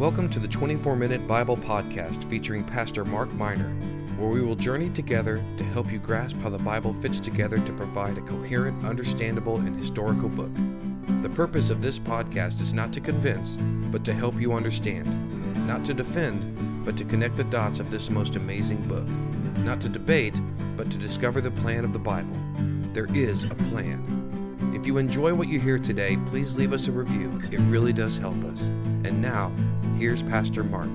Welcome to the 24 Minute Bible Podcast featuring Pastor Mark Miner, where we will journey together to help you grasp how the Bible fits together to provide a coherent, understandable, and historical book. The purpose of this podcast is not to convince, but to help you understand, not to defend, but to connect the dots of this most amazing book, not to debate, but to discover the plan of the Bible. There is a plan. If you enjoy what you hear today, please leave us a review. It really does help us. And now, here's Pastor Mark.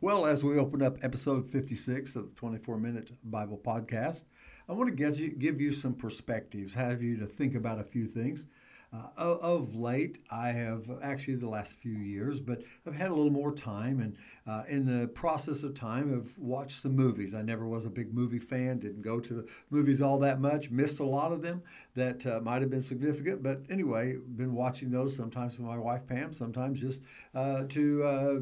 Well, as we open up episode 56 of the 24 Minute Bible Podcast, I want to get you, give you some perspectives, have you to think about a few things. Uh, of late, I have actually the last few years, but I've had a little more time, and uh, in the process of time, I've watched some movies. I never was a big movie fan, didn't go to the movies all that much, missed a lot of them that uh, might have been significant, but anyway, been watching those sometimes with my wife Pam, sometimes just uh, to uh,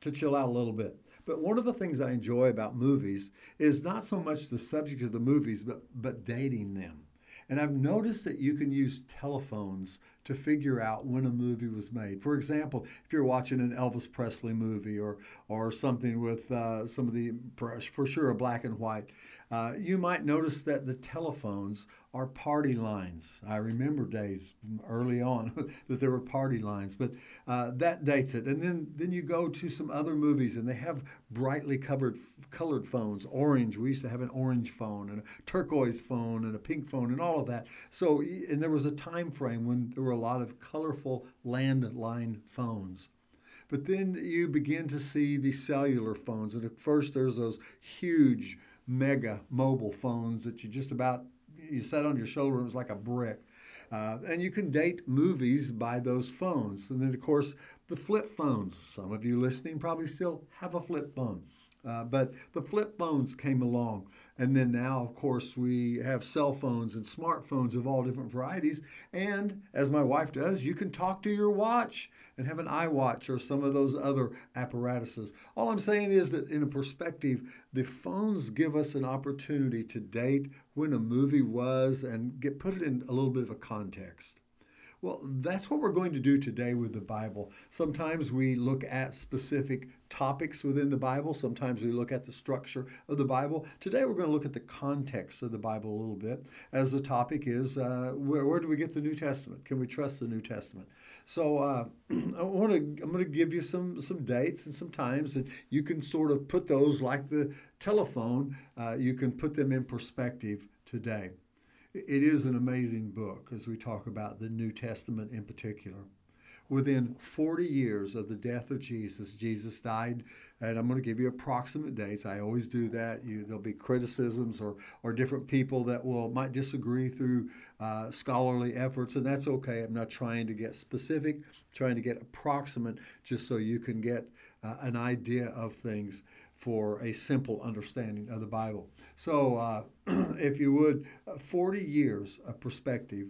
to chill out a little bit. But one of the things I enjoy about movies is not so much the subject of the movies, but but dating them. And I've noticed that you can use telephones to figure out when a movie was made. For example, if you're watching an Elvis Presley movie or or something with uh, some of the for sure a black and white, uh, you might notice that the telephones are party lines. I remember days early on that there were party lines, but uh, that dates it. And then then you go to some other movies and they have brightly covered colored phones. Orange. We used to have an orange phone and a turquoise phone and a pink phone and all of that. So and there was a time frame when there were lot of colorful landline phones. But then you begin to see the cellular phones. And at first, there's those huge, mega mobile phones that you just about you sat on your shoulder and it was like a brick. Uh, and you can date movies by those phones. And then, of course, the flip phones. Some of you listening probably still have a flip phone. Uh, but the flip phones came along. And then now, of course, we have cell phones and smartphones of all different varieties. And as my wife does, you can talk to your watch and have an iWatch or some of those other apparatuses. All I'm saying is that, in a perspective, the phones give us an opportunity to date when a movie was and get put it in a little bit of a context. Well, that's what we're going to do today with the Bible. Sometimes we look at specific topics within the Bible, sometimes we look at the structure of the Bible. Today we're going to look at the context of the Bible a little bit, as the topic is uh, where, where, do we get the New Testament? Can we trust the New Testament? So uh, I want to I'm going to give you some some dates and some times that you can sort of put those like the telephone. Uh, you can put them in perspective today it is an amazing book as we talk about the New Testament in particular. Within 40 years of the death of Jesus, Jesus died, and I'm going to give you approximate dates. I always do that. You, there'll be criticisms or, or different people that will might disagree through uh, scholarly efforts, and that's okay. I'm not trying to get specific, I'm trying to get approximate, just so you can get uh, an idea of things for a simple understanding of the Bible. So, uh, if you would, uh, 40 years of perspective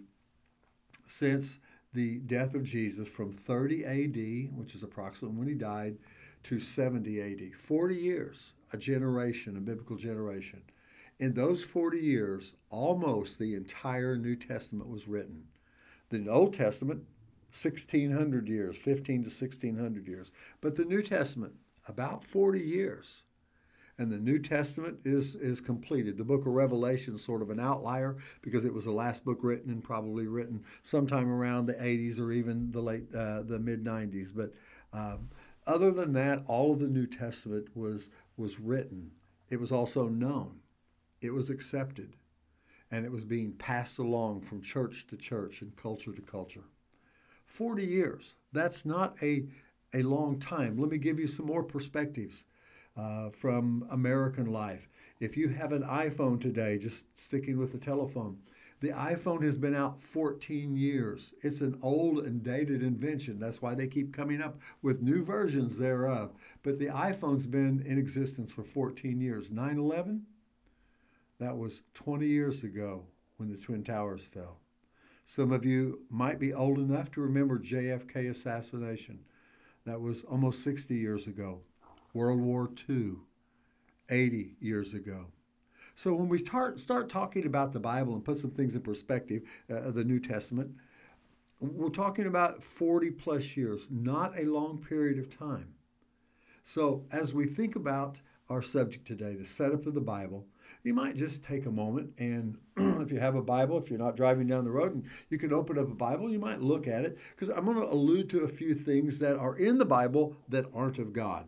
since the death of Jesus from 30 AD, which is approximately when he died, to 70 AD. 40 years, a generation, a biblical generation. In those 40 years, almost the entire New Testament was written. The Old Testament, 1600 years, 15 to 1600 years. But the New Testament, about 40 years. And the New Testament is, is completed. The book of Revelation is sort of an outlier because it was the last book written and probably written sometime around the 80s or even the late uh, the mid 90s. But um, other than that, all of the New Testament was was written. It was also known. It was accepted, and it was being passed along from church to church and culture to culture. Forty years. That's not a a long time. Let me give you some more perspectives uh, from American life. If you have an iPhone today, just sticking with the telephone, the iPhone has been out 14 years. It's an old and dated invention. That's why they keep coming up with new versions thereof. But the iPhone's been in existence for 14 years. 9 11? That was 20 years ago when the Twin Towers fell. Some of you might be old enough to remember JFK assassination. That was almost 60 years ago. World War II, 80 years ago. So when we start, start talking about the Bible and put some things in perspective, uh, the New Testament, We're talking about 40 plus years, not a long period of time. So, as we think about our subject today, the setup of the Bible, you might just take a moment and if you have a Bible, if you're not driving down the road and you can open up a Bible, you might look at it because I'm going to allude to a few things that are in the Bible that aren't of God.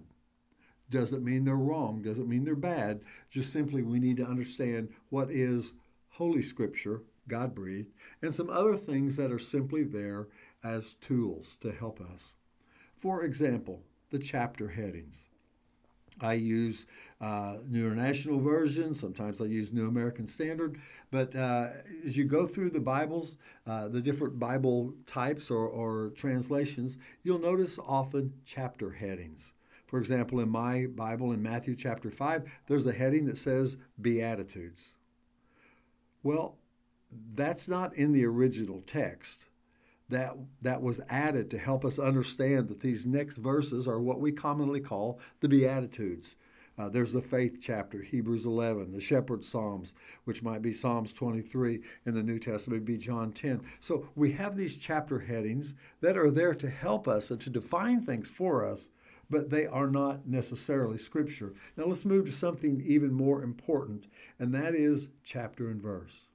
Doesn't mean they're wrong, doesn't mean they're bad. Just simply we need to understand what is Holy Scripture, God breathed, and some other things that are simply there as tools to help us. For example, the chapter headings. I use uh, New International Version. Sometimes I use New American Standard. But uh, as you go through the Bibles, uh, the different Bible types or, or translations, you'll notice often chapter headings. For example, in my Bible, in Matthew chapter 5, there's a heading that says Beatitudes. Well, that's not in the original text that that was added to help us understand that these next verses are what we commonly call the Beatitudes. Uh, there's the faith chapter, Hebrews 11, the shepherd psalms, which might be Psalms 23 in the New Testament, be John 10. So we have these chapter headings that are there to help us and to define things for us, but they are not necessarily scripture. Now let's move to something even more important, and that is chapter and verse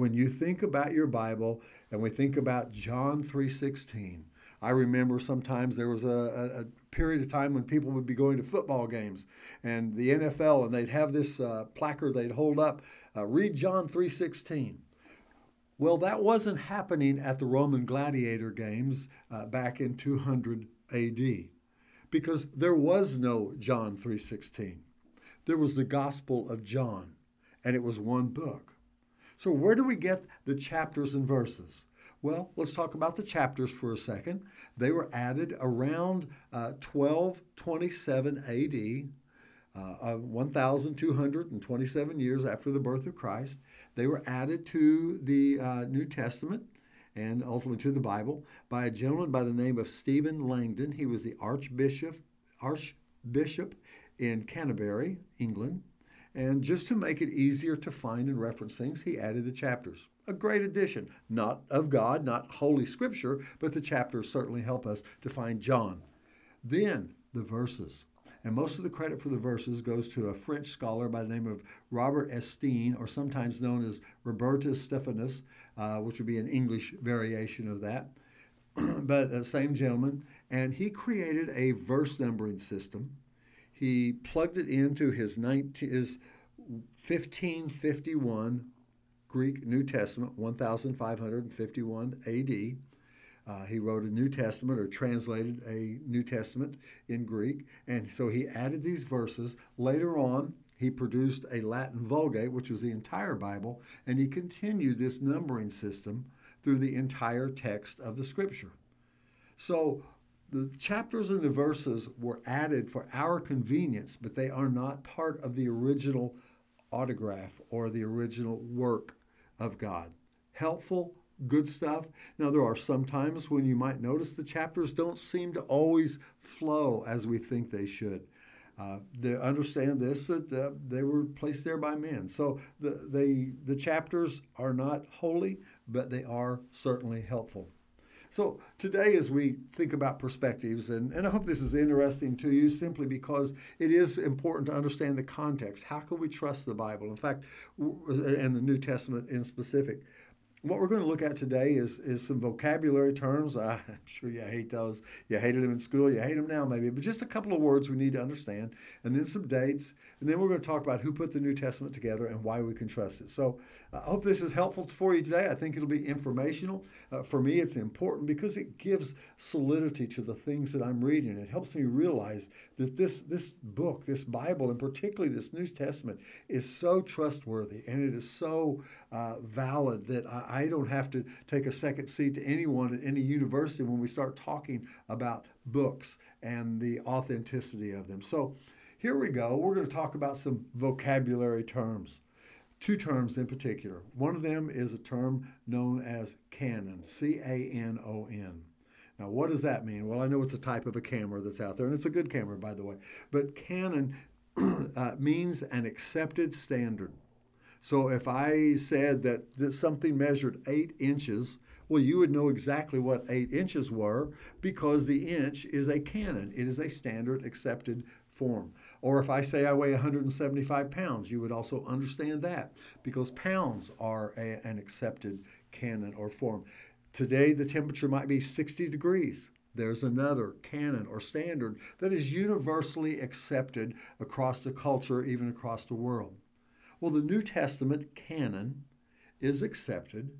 when you think about your Bible and we think about John 3:16, I remember sometimes there was a, a, period of time when people would be going to football games and the NFL, and they'd have this uh, placard they'd hold up, uh, read John 3:16. Well, that wasn't happening at the Roman gladiator games uh, back in 200 AD because there was no John 3:16. There was the Gospel of John, and it was one book. So, where do we get the chapters and verses? Well, let's talk about the chapters for a second. They were added around uh, 1227 AD, uh, 1,227 years after the birth of Christ. They were added to the uh, New Testament and ultimately to the Bible by a gentleman by the name of Stephen Langton. He was the Archbishop, Archbishop in Canterbury, England. And just to make it easier to find and reference things, he added the chapters. A great addition, not of God, not Holy Scripture, but the chapters certainly help us to find John. Then the verses. And most of the credit for the verses goes to a French scholar by the name of Robert Estienne, or sometimes known as Robertus Stephanus, uh, which would be an English variation of that. but uh, same gentleman. And he created a verse numbering system he plugged it into his, 19, his 1551 Greek New Testament, 1551 AD. Uh, he wrote a New Testament or translated a New Testament in Greek. And so he added these verses. Later on, he produced a Latin Vulgate, which was the entire Bible, and he continued this numbering system through the entire text of the Scripture. So the chapters and the verses were added for our convenience, but they are not part of the original autograph or the original work of God. Helpful, good stuff. Now, there are some times when you might notice the chapters don't seem to always flow as we think they should. Uh, they understand this that uh, they were placed there by men. So the, they, the chapters are not holy, but they are certainly helpful. So today, as we think about perspectives, and, and I hope this is interesting to you simply because it is important to understand the context. How can we trust the Bible? In fact, and the New Testament in specific. What we're going to look at today is, is some vocabulary terms. I'm sure you hate those. You hated them in school. You hate them now, maybe. But just a couple of words we need to understand, and then some dates. And then we're going to talk about who put the New Testament together and why we can trust it. So I hope this is helpful for you today. I think it'll be informational. Uh, for me, it's important because it gives solidity to the things that I'm reading. It helps me realize that this, this book, this Bible, and particularly this New Testament, is so trustworthy and it is so uh, valid that I don't have to take a second seat to anyone at any university when we start talking about books and the authenticity of them. So here we go. We're going to talk about some vocabulary terms. Two terms in particular. One of them is a term known as canon, C A N O N. Now, what does that mean? Well, I know it's a type of a camera that's out there, and it's a good camera, by the way. But canon uh, means an accepted standard. So if I said that, that something measured eight inches, Well, you would know exactly what eight inches were because the inch is a canon, it is a standard accepted form. Or if I say I weigh 175 pounds, you would also understand that because pounds are a, an accepted canon or form. Today, the temperature might be 60 degrees. There's another canon or standard that is universally accepted across the culture, even across the world. Well, the New Testament canon is accepted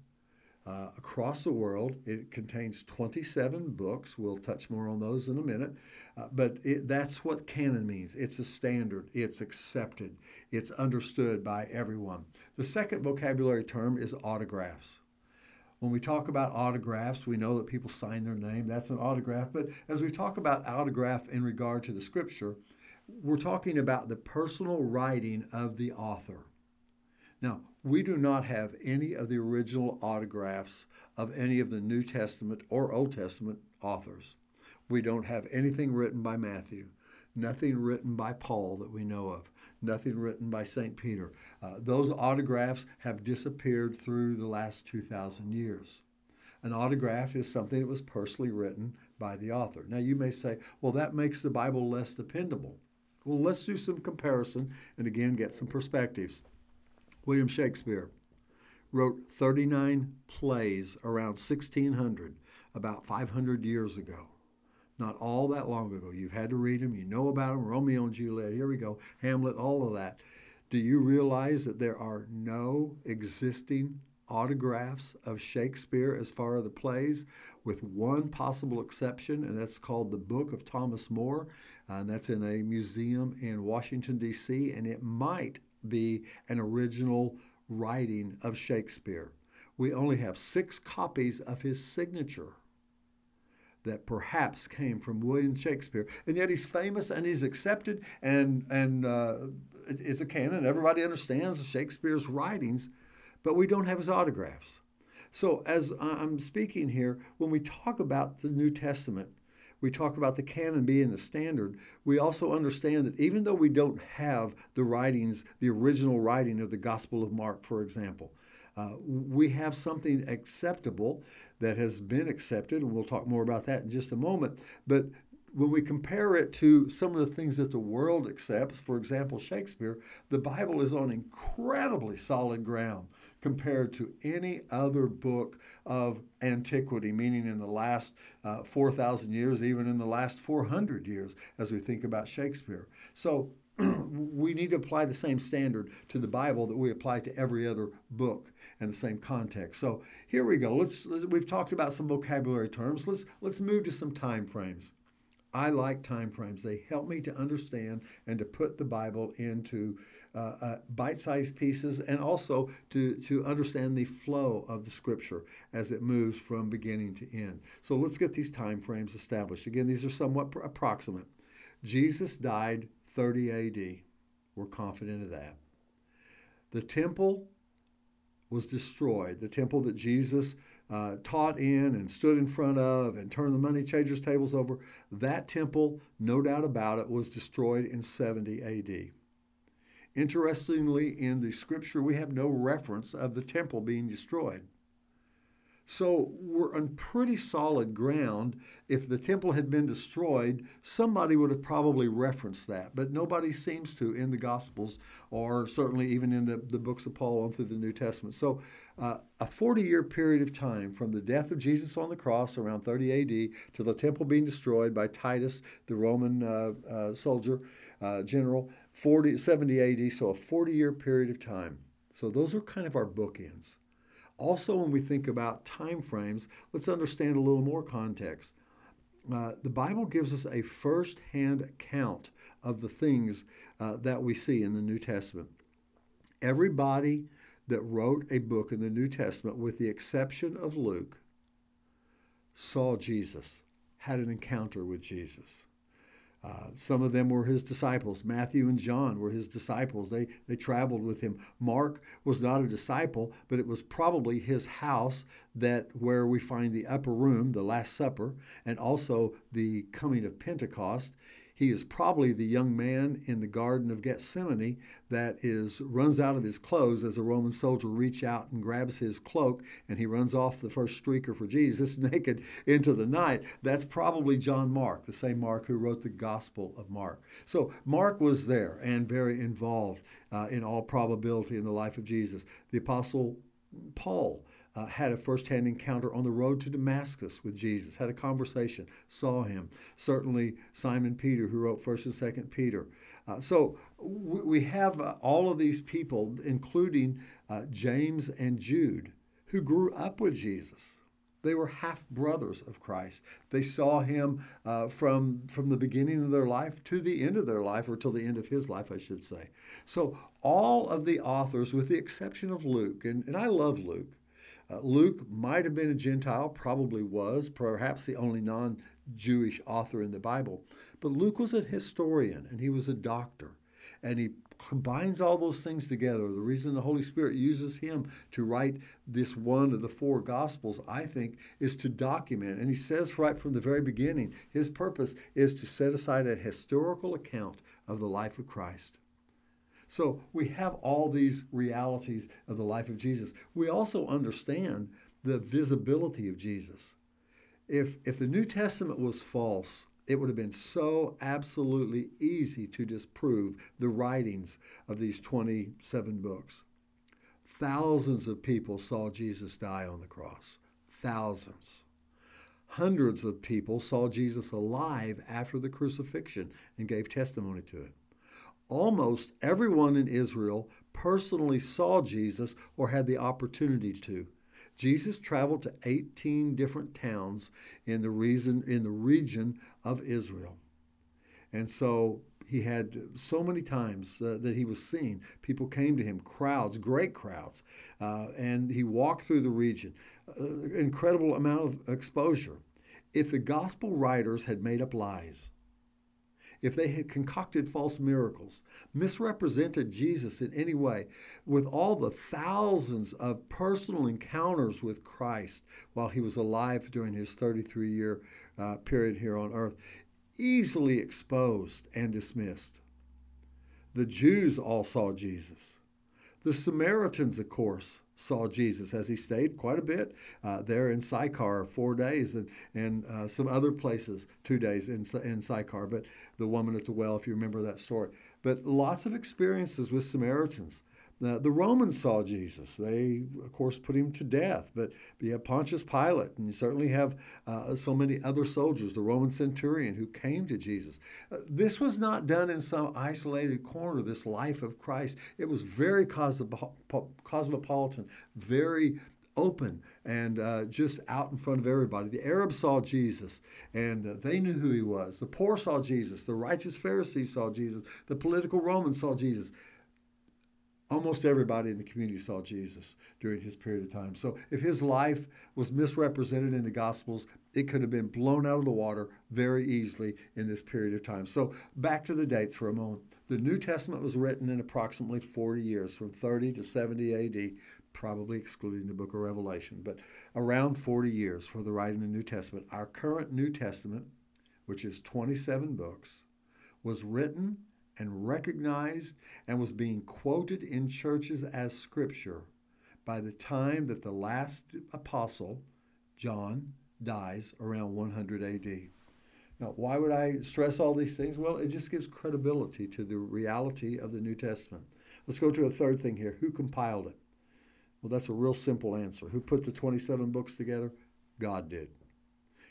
uh, across the world. It contains 27 books. We'll touch more on those in a minute. Uh, but it, that's what canon means it's a standard, it's accepted, it's understood by everyone. The second vocabulary term is autographs. When we talk about autographs, we know that people sign their name. That's an autograph. But as we talk about autograph in regard to the scripture, we're talking about the personal writing of the author. Now, we do not have any of the original autographs of any of the New Testament or Old Testament authors. We don't have anything written by Matthew, nothing written by Paul that we know of, nothing written by St. Peter. Uh, those autographs have disappeared through the last 2,000 years. An autograph is something that was personally written by the author. Now, you may say, well, that makes the Bible less dependable. Well, let's do some comparison and again get some perspectives. William Shakespeare wrote 39 plays around 1600, about 500 years ago. Not all that long ago. You've had to read them, you know about them Romeo and Juliet, here we go, Hamlet, all of that. Do you realize that there are no existing autographs of Shakespeare as far as the plays, with one possible exception, and that's called the Book of Thomas More. And that's in a museum in Washington, D.C., and it might be an original writing of Shakespeare. We only have six copies of his signature that perhaps came from William Shakespeare, and yet he's famous and he's accepted and and uh, is a canon. Everybody understands Shakespeare's writings, but we don't have his autographs. So as I'm speaking here, when we talk about the New Testament, we talk about the canon being the standard, we also understand that even though we don't have the writings, the original writing of the Gospel of Mark, for example, uh, we have something acceptable that has been accepted, and we'll talk more about that in just a moment. But when we compare it to some of the things that the world accepts, for example, Shakespeare, the Bible is on incredibly solid ground compared to any other book of antiquity, meaning in the last uh, 4,000 years, even in the last 400 years, as we think about Shakespeare. So we need to apply the same standard to the Bible that we apply to every other book in the same context. So here we go. Let's, we've talked about some vocabulary terms. Let's let's move to some time frames. I like time frames. They help me to understand and to put the Bible into uh, uh, bite-sized pieces, and also to to understand the flow of the Scripture as it moves from beginning to end. So let's get these time frames established. Again, these are somewhat approximate. Jesus died 30 AD. We're confident of that. The temple was destroyed. The temple that Jesus uh, taught in and stood in front of and turned the money changers' tables over, that temple, no doubt about it, was destroyed in 70 AD. Interestingly, in the scripture, we have no reference of the temple being destroyed. So we're on pretty solid ground. If the temple had been destroyed, somebody would have probably referenced that, but nobody seems to in the Gospels or certainly even in the, the books of Paul on through the New Testament. So uh, a 40 year period of time from the death of Jesus on the cross around 30 AD to the temple being destroyed by Titus, the Roman uh, uh, soldier uh, general, 40, 70 AD, so a 40 year period of time. So those are kind of our bookends. Also, when we think about time frames, let's understand a little more context. Uh, the Bible gives us a first hand account of the things uh, that we see in the New Testament. Everybody that wrote a book in the New Testament, with the exception of Luke, saw Jesus, had an encounter with Jesus. Uh, some of them were his disciples. Matthew and John were his disciples. They, they traveled with him. Mark was not a disciple, but it was probably his house that where we find the upper room, the Last Supper, and also the coming of Pentecost. He is probably the young man in the Garden of Gethsemane that is runs out of his clothes as a Roman soldier reach out and grabs his cloak and he runs off the first streaker for Jesus naked into the night. That's probably John Mark, the same Mark who wrote the Gospel of Mark. So Mark was there and very involved uh, in all probability in the life of Jesus. The Apostle Paul uh, had a firsthand encounter on the road to Damascus with Jesus, had a conversation, saw him. Certainly, Simon Peter, who wrote 1st and 2nd Peter. Uh, so we have uh, all of these people, including uh, James and Jude, who grew up with Jesus. They were half brothers of Christ. They saw him uh, from, from the beginning of their life to the end of their life, or till the end of his life, I should say. So, all of the authors, with the exception of Luke, and, and I love Luke, uh, Luke might have been a Gentile, probably was, perhaps the only non Jewish author in the Bible. But Luke was a historian and he was a doctor. And he combines all those things together. The reason the Holy Spirit uses him to write this one of the four Gospels, I think, is to document. And he says right from the very beginning, his purpose is to set aside a historical account of the life of Christ. So we have all these realities of the life of Jesus. We also understand the visibility of Jesus. If, if the New Testament was false, it would have been so absolutely easy to disprove the writings of these 27 books. Thousands of people saw Jesus die on the cross. Thousands. Hundreds of people saw Jesus alive after the crucifixion and gave testimony to it almost everyone in Israel personally saw Jesus or had the opportunity to. Jesus traveled to 18 different towns in the reason in the region of Israel. And so he had so many times uh, that he was seen. People came to him, crowds, great crowds, uh, and he walked through the region. Uh, incredible amount of exposure. If the gospel writers had made up lies, if they had concocted false miracles, misrepresented Jesus in any way, with all the thousands of personal encounters with Christ while he was alive during his 33 year uh, period here on earth, easily exposed and dismissed. The Jews all saw Jesus. The Samaritans, of course, saw Jesus as he stayed quite a bit uh, there in Sychar four days and, and uh, some other places two days in, in Sychar. But the woman at the well, if you remember that story. But lots of experiences with Samaritans. Uh, the Romans saw Jesus. They, of course, put him to death. But you have Pontius Pilate, and you certainly have uh, so many other soldiers, the Roman centurion who came to Jesus. Uh, this was not done in some isolated corner, this life of Christ. It was very cosmopolitan, very open and uh, just out in front of everybody. The Arabs saw Jesus and uh, they knew who he was. The poor saw Jesus. The righteous Pharisees saw Jesus. The political Romans saw Jesus almost everybody in the community saw Jesus during his period of time. So if his life was misrepresented in the Gospels, it could have been blown out of the water very easily in this period of time. So back to the dates for a moment. The New Testament was written in approximately 40 years, from 30 to 70 AD, probably excluding the book of Revelation, but around 40 years for the writing of the New Testament. Our current New Testament, which is 27 books, was written and recognized and was being quoted in churches as scripture by the time that the last apostle, John, dies around 100 AD. Now, why would I stress all these things? Well, it just gives credibility to the reality of the New Testament. Let's go to a third thing here. Who compiled it? Well, that's a real simple answer. Who put the 27 books together? God did.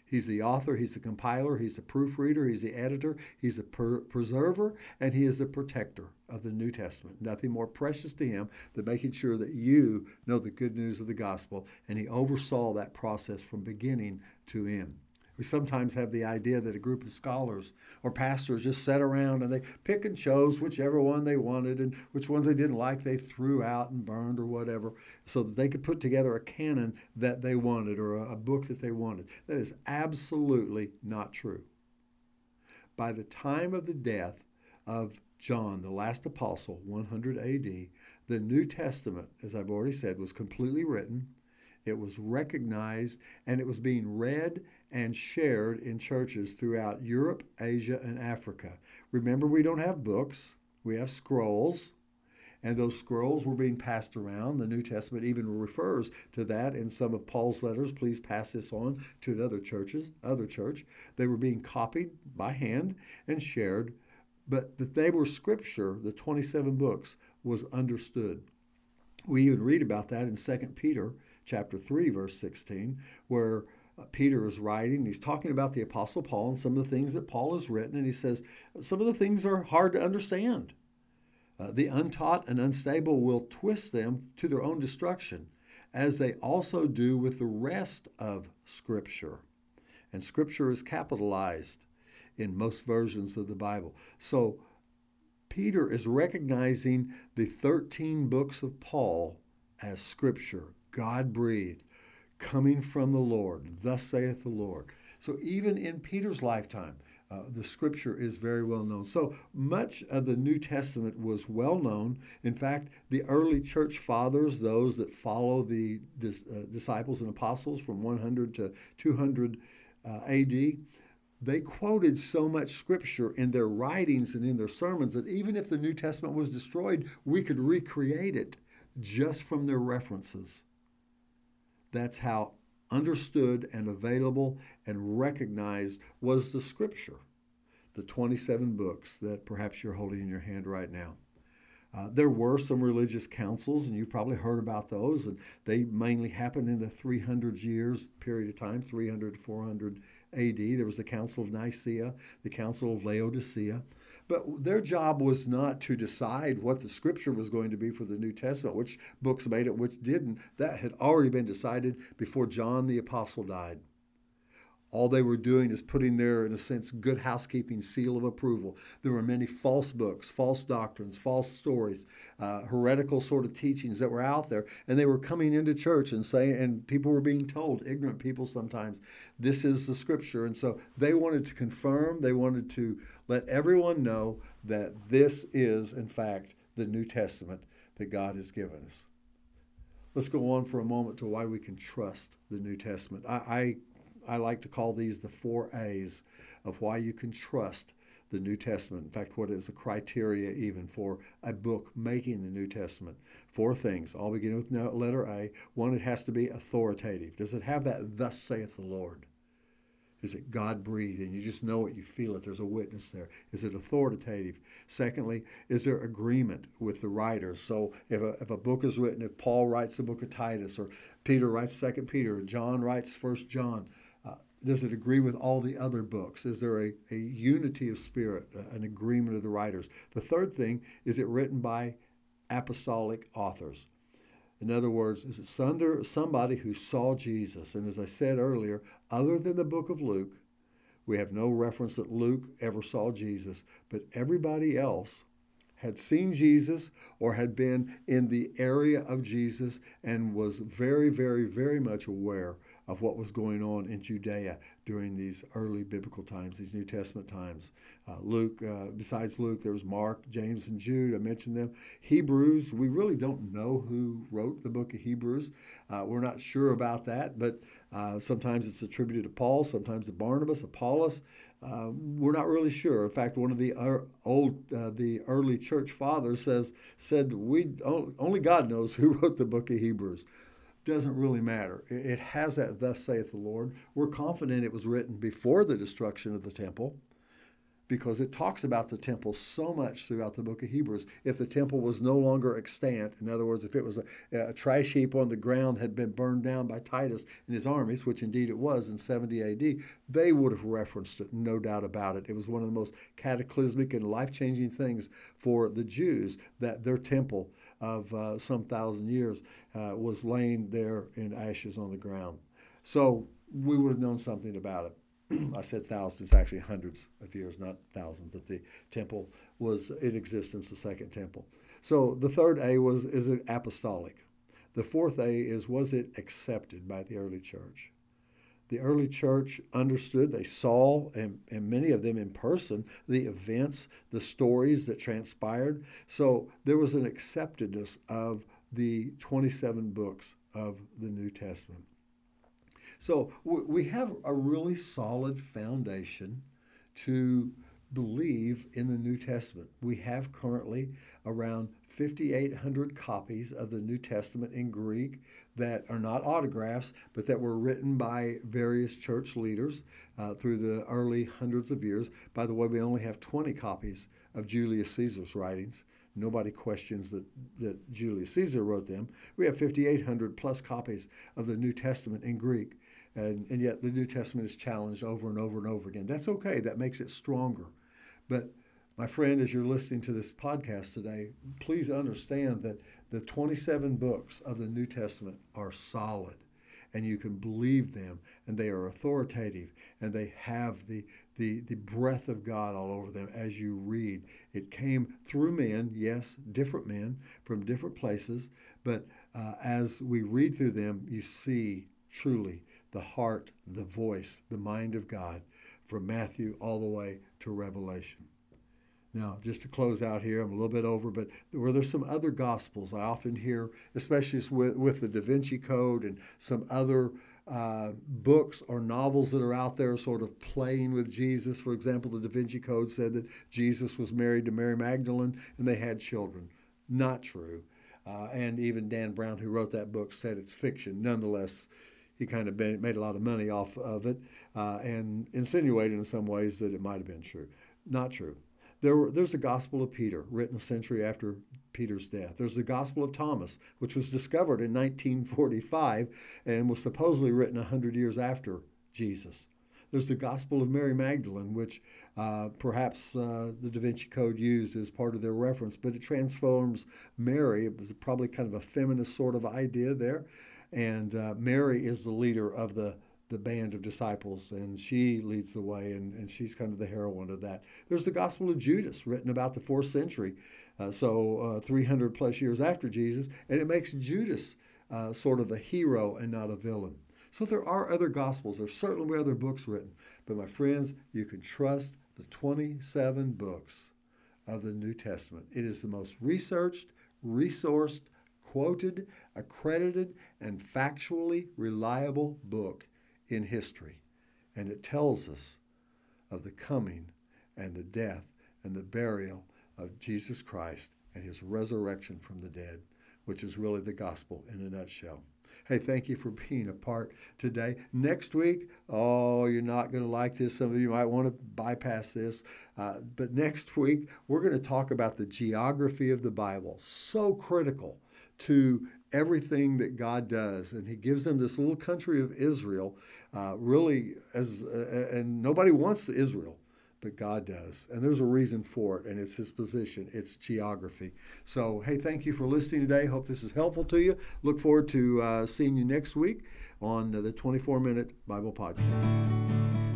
He's the author, he's the compiler, he's the proofreader, he's the editor, he's the per- preserver, and he is the protector of the New Testament. Nothing more precious to him than making sure that you know the good news of the gospel, and he oversaw that process from beginning to end. We sometimes have the idea that a group of scholars or pastors just sat around and they pick and chose whichever one they wanted and which ones they didn't like they threw out and burned or whatever so that they could put together a canon that they wanted or a, a book that they wanted. That is absolutely not true. By the time of the death of John, the last apostle, 100 AD, the New Testament, as I've already said, was completely written It was recognized and it was being read and shared in churches throughout Europe, Asia, and Africa. Remember, we don't have books, we have scrolls and those scrolls were being passed around. The New Testament even refers to that in some of Paul's letters. Please pass this on to another churches, other church. They were being copied by hand and shared, but that they were scripture, the 27 books, was understood. We even read about that in 2 Peter chapter 3 verse 16 where uh, Peter is writing. He's talking about the Apostle Paul and some of the things that Paul has written, and he says some of the things are hard to understand. Uh, the untaught and unstable will twist them to their own destruction, as they also do with the rest of Scripture. And Scripture is capitalized in most versions of the Bible. So Peter is recognizing the 13 books of Paul as Scripture, God breathed, coming from the Lord. Thus saith the Lord. So even in Peter's lifetime, uh, the scripture is very well known. So much of the New Testament was well known. In fact, the early church fathers, those that follow the dis, uh, disciples and apostles from 100 to 200 uh, AD, they quoted so much scripture in their writings and in their sermons that even if the New Testament was destroyed, we could recreate it just from their references. That's how understood and available and recognized was the scripture, the 27 books that perhaps you're holding in your hand right now. Uh, there were some religious councils, and you've probably heard about those, and they mainly happened in the 300 years period of time, 300 to 400 AD. There was the Council of Nicaea, the Council of Laodicea. But their job was not to decide what the scripture was going to be for the New Testament, which books made it, which didn't. That had already been decided before John the Apostle died. All they were doing is putting their, in a sense, good housekeeping seal of approval. There were many false books, false doctrines, false stories, uh, heretical sort of teachings that were out there, and they were coming into church and saying, and people were being told, ignorant people sometimes, this is the scripture. And so they wanted to confirm, they wanted to let everyone know that this is, in fact, the New Testament that God has given us. Let's go on for a moment to why we can trust the New Testament. I, I I like to call these the four A's of why you can trust the New Testament. In fact, what is a criteria even for a book making the New Testament? Four things, all beginning with letter A. One, it has to be authoritative. Does it have that, thus saith the Lord? Is it God breathed and you just know it, you feel it, there's a witness there? Is it authoritative? Secondly, is there agreement with the writer? So if a, if a book is written, if Paul writes the book of Titus, or Peter writes Second Peter, or John writes First John, does it agree with all the other books? Is there a, a unity of spirit, an agreement of the writers? The third thing is it written by apostolic authors? In other words, is it under somebody who saw Jesus? And as I said earlier, other than the book of Luke, we have no reference that Luke ever saw Jesus, but everybody else had seen Jesus or had been in the area of Jesus and was very, very, very much aware of what was going on in Judea during these early biblical times, these New Testament times. Uh, Luke, uh, besides Luke, there was Mark, James, and Jude. I mentioned them. Hebrews, we really don't know who wrote the book of Hebrews. Uh, we're not sure about that, but uh, sometimes it's attributed to Paul, sometimes to Barnabas, Apollos. Uh, we're not really sure. In fact, one of the uh, old, the early church fathers says said we only God knows who wrote the book of Hebrews doesn't really matter. It has that, thus saith the Lord. We're confident it was written before the destruction of the temple because it talks about the temple so much throughout the book of Hebrews. If the temple was no longer extant, in other words, if it was a, a, trash heap on the ground had been burned down by Titus and his armies, which indeed it was in 70 AD, they would have referenced it, no doubt about it. It was one of the most cataclysmic and life changing things for the Jews that their temple of uh, some thousand years uh, was laying there in ashes on the ground. So we would have known something about it. I said thousands, actually hundreds of years, not thousands, that the temple was in existence, the second temple. So the third A was, is it apostolic? The fourth A is, was it accepted by the early church? The early church understood, they saw, and, and many of them in person, the events, the stories that transpired. So there was an acceptedness of the 27 books of the New Testament. So we have a really solid foundation to believe in the New Testament. We have currently around 5,800 copies of the New Testament in Greek that are not autographs, but that were written by various church leaders uh, through the early hundreds of years. By the way, we only have 20 copies of Julius Caesar's writings. Nobody questions that, that Julius Caesar wrote them. We have 5,800 plus copies of the New Testament in Greek. And, and yet the New Testament is challenged over and over and over again. That's okay. That makes it stronger. But my friend, as you're listening to this podcast today, please understand that the 27 books of the New Testament are solid and you can believe them and they are authoritative and they have the, the, the breath of God all over them as you read. It came through men, yes, different men from different places, but uh, as we read through them, you see truly the heart, the voice, the mind of God from Matthew all the way to Revelation. Now, just to close out here, I'm a little bit over, but were there some other gospels I often hear, especially with, with the Da Vinci Code and some other uh, books or novels that are out there sort of playing with Jesus? For example, the Da Vinci Code said that Jesus was married to Mary Magdalene and they had children. Not true. Uh, and even Dan Brown, who wrote that book, said it's fiction. Nonetheless, he kind of made a lot of money off of it uh, and insinuated in some ways that it might have been true. Not true. There were, there's the Gospel of Peter, written a century after Peter's death. There's the Gospel of Thomas, which was discovered in 1945 and was supposedly written 100 years after Jesus. There's the Gospel of Mary Magdalene, which uh, perhaps uh, the Da Vinci Code used as part of their reference, but it transforms Mary. It was probably kind of a feminist sort of idea there. And uh, Mary is the leader of the, the band of disciples, and she leads the way, and, and she's kind of the heroine of that. There's the Gospel of Judas, written about the fourth century, uh, so uh, 300 plus years after Jesus, and it makes Judas uh, sort of a hero and not a villain. So there are other Gospels. There's certainly other books written, but my friends, you can trust the 27 books of the New Testament. It is the most researched, resourced, quoted, accredited, and factually reliable book in history. And it tells us of the coming and the death and the burial of Jesus Christ and his resurrection from the dead, which is really the gospel in a nutshell. Hey, thank you for being a part today. Next week, oh, you're not going to like this. Some of you might want to bypass this. Uh, but next week, we're going to talk about the geography of the Bible. So critical to everything that God does. And he gives them this little country of Israel, uh, really, as uh, and nobody wants Israel, but God does. And there's a reason for it, and it's his position, it's geography. So, hey, thank you for listening today. Hope this is helpful to you. Look forward to uh, seeing you next week on the 24 Minute Bible Podcast.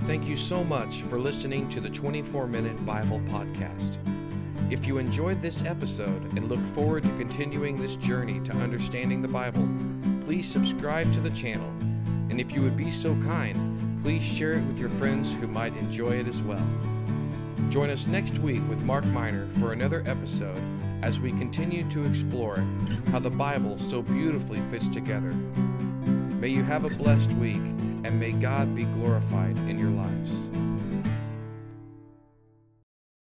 Thank you so much for listening to the 24 Minute Bible Podcast. If you enjoyed this episode and look forward to continuing this journey to understanding the Bible, please subscribe to the channel. And if you would be so kind, please share it with your friends who might enjoy it as well. Join us next week with Mark Miner for another episode as we continue to explore how the Bible so beautifully fits together. May you have a blessed week, and may God be glorified in your lives.